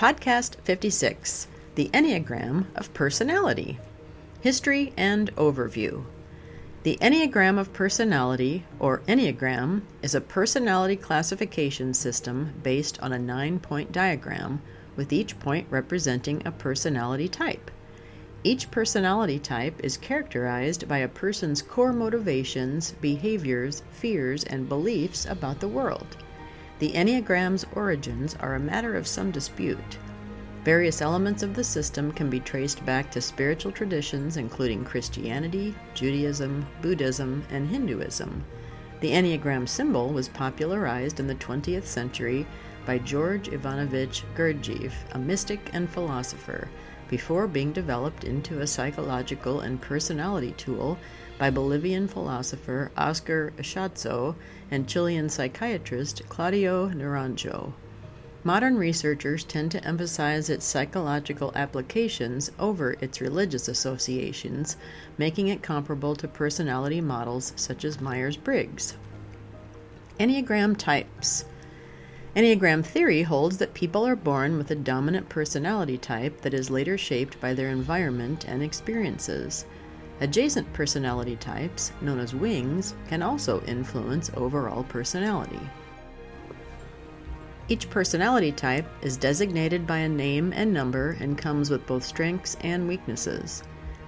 Podcast 56 The Enneagram of Personality History and Overview. The Enneagram of Personality, or Enneagram, is a personality classification system based on a nine point diagram, with each point representing a personality type. Each personality type is characterized by a person's core motivations, behaviors, fears, and beliefs about the world. The Enneagram's origins are a matter of some dispute. Various elements of the system can be traced back to spiritual traditions including Christianity, Judaism, Buddhism, and Hinduism. The Enneagram symbol was popularized in the 20th century by George Ivanovich Gurdjieff, a mystic and philosopher, before being developed into a psychological and personality tool by Bolivian philosopher Oscar Ichazo and Chilean psychiatrist Claudio Naranjo. Modern researchers tend to emphasize its psychological applications over its religious associations, making it comparable to personality models such as Myers Briggs. Enneagram types. Enneagram theory holds that people are born with a dominant personality type that is later shaped by their environment and experiences. Adjacent personality types, known as wings, can also influence overall personality. Each personality type is designated by a name and number and comes with both strengths and weaknesses.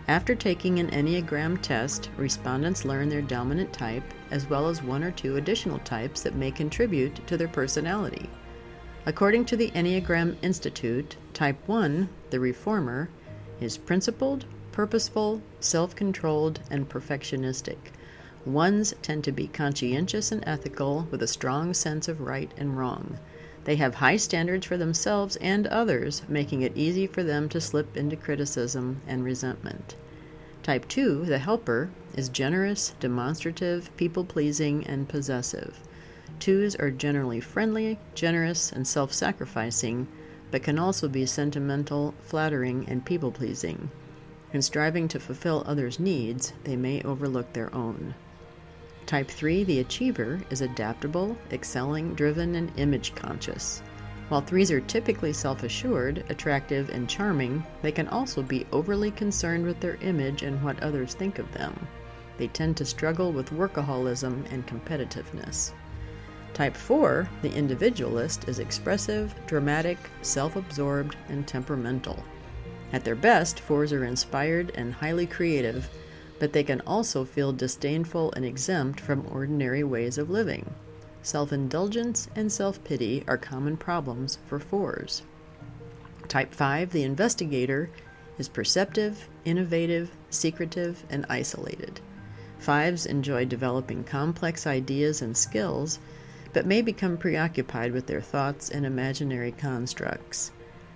After taking an Enneagram test, respondents learn their dominant type as well as one or two additional types that may contribute to their personality. According to the Enneagram Institute, Type 1, the reformer, is principled, purposeful, self controlled, and perfectionistic. Ones tend to be conscientious and ethical with a strong sense of right and wrong. They have high standards for themselves and others, making it easy for them to slip into criticism and resentment. Type 2, the helper, is generous, demonstrative, people pleasing, and possessive. Twos are generally friendly, generous, and self sacrificing, but can also be sentimental, flattering, and people pleasing. In striving to fulfill others' needs, they may overlook their own. Type 3, the achiever, is adaptable, excelling, driven, and image conscious. While threes are typically self assured, attractive, and charming, they can also be overly concerned with their image and what others think of them. They tend to struggle with workaholism and competitiveness. Type 4, the individualist, is expressive, dramatic, self absorbed, and temperamental. At their best, fours are inspired and highly creative, but they can also feel disdainful and exempt from ordinary ways of living. Self indulgence and self pity are common problems for fours. Type 5, the investigator, is perceptive, innovative, secretive, and isolated. Fives enjoy developing complex ideas and skills, but may become preoccupied with their thoughts and imaginary constructs.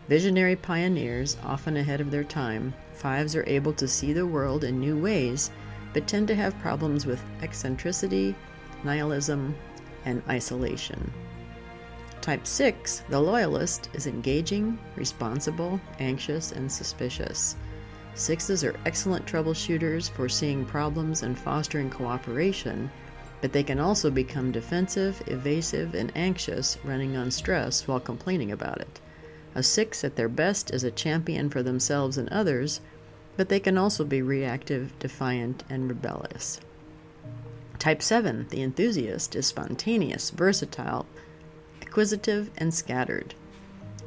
Visionary pioneers, often ahead of their time, fives are able to see the world in new ways, but tend to have problems with eccentricity, nihilism, and isolation. Type 6, the loyalist, is engaging, responsible, anxious, and suspicious. Sixes are excellent troubleshooters, foreseeing problems and fostering cooperation, but they can also become defensive, evasive, and anxious, running on stress while complaining about it. A six at their best is a champion for themselves and others, but they can also be reactive, defiant, and rebellious. Type 7, the enthusiast, is spontaneous, versatile, acquisitive, and scattered.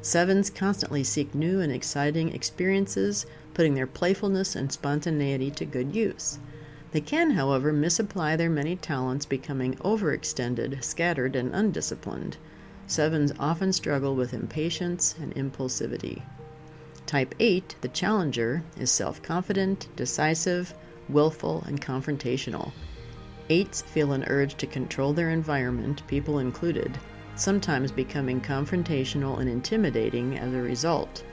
Sevens constantly seek new and exciting experiences, putting their playfulness and spontaneity to good use. They can, however, misapply their many talents, becoming overextended, scattered, and undisciplined. Sevens often struggle with impatience and impulsivity. Type 8, the challenger, is self confident, decisive, willful, and confrontational. Eights feel an urge to control their environment, people included, sometimes becoming confrontational and intimidating as a result.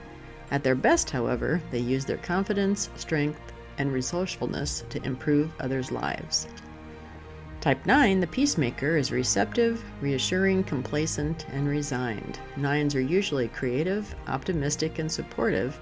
At their best, however, they use their confidence, strength, and resourcefulness to improve others' lives. Type 9, the peacemaker, is receptive, reassuring, complacent, and resigned. Nines are usually creative, optimistic, and supportive,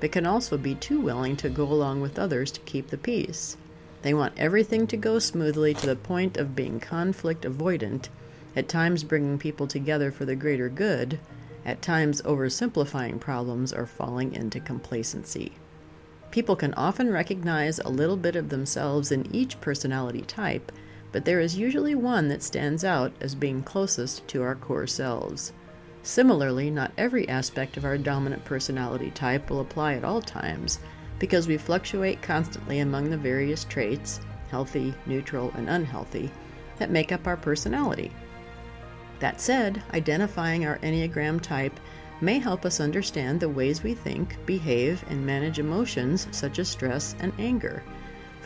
but can also be too willing to go along with others to keep the peace. They want everything to go smoothly to the point of being conflict avoidant, at times bringing people together for the greater good, at times oversimplifying problems or falling into complacency. People can often recognize a little bit of themselves in each personality type, but there is usually one that stands out as being closest to our core selves. Similarly, not every aspect of our dominant personality type will apply at all times, because we fluctuate constantly among the various traits, healthy, neutral, and unhealthy, that make up our personality. That said, identifying our Enneagram type may help us understand the ways we think, behave, and manage emotions such as stress and anger.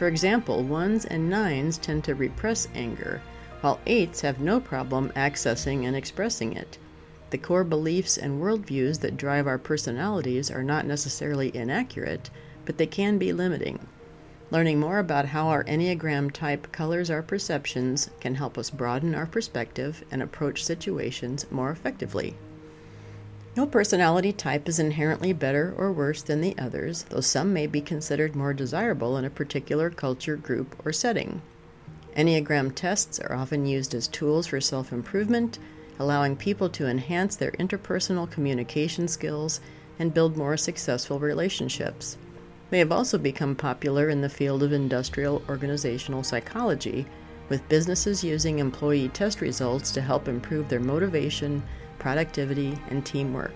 For example, ones and nines tend to repress anger, while eights have no problem accessing and expressing it. The core beliefs and worldviews that drive our personalities are not necessarily inaccurate, but they can be limiting. Learning more about how our Enneagram type colors our perceptions can help us broaden our perspective and approach situations more effectively. No personality type is inherently better or worse than the others, though some may be considered more desirable in a particular culture, group, or setting. Enneagram tests are often used as tools for self improvement, allowing people to enhance their interpersonal communication skills and build more successful relationships. They have also become popular in the field of industrial organizational psychology, with businesses using employee test results to help improve their motivation, productivity, and teamwork.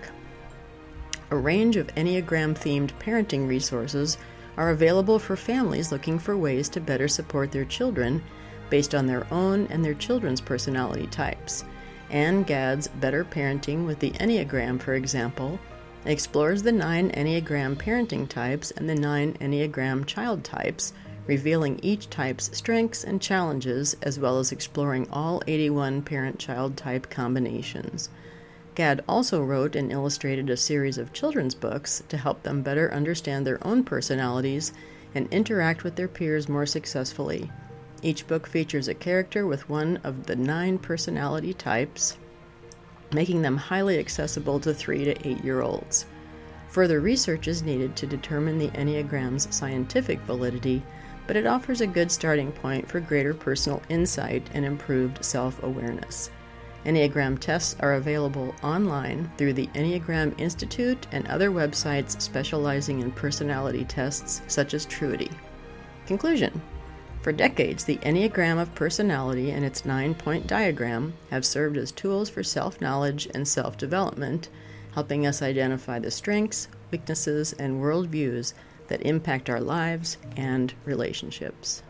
A range of Enneagram themed parenting resources are available for families looking for ways to better support their children based on their own and their children's personality types. Ann Gadd's Better Parenting with the Enneagram, for example, explores the nine Enneagram parenting types and the nine Enneagram child types, revealing each type's strengths and challenges, as well as exploring all 81 parent child type combinations. Gadd also wrote and illustrated a series of children's books to help them better understand their own personalities and interact with their peers more successfully. Each book features a character with one of the nine personality types making them highly accessible to 3 to 8 year olds. Further research is needed to determine the Enneagram's scientific validity, but it offers a good starting point for greater personal insight and improved self awareness. Enneagram tests are available online through the Enneagram Institute and other websites specializing in personality tests, such as Truity. Conclusion for decades, the Enneagram of Personality and its nine point diagram have served as tools for self knowledge and self development, helping us identify the strengths, weaknesses, and worldviews that impact our lives and relationships.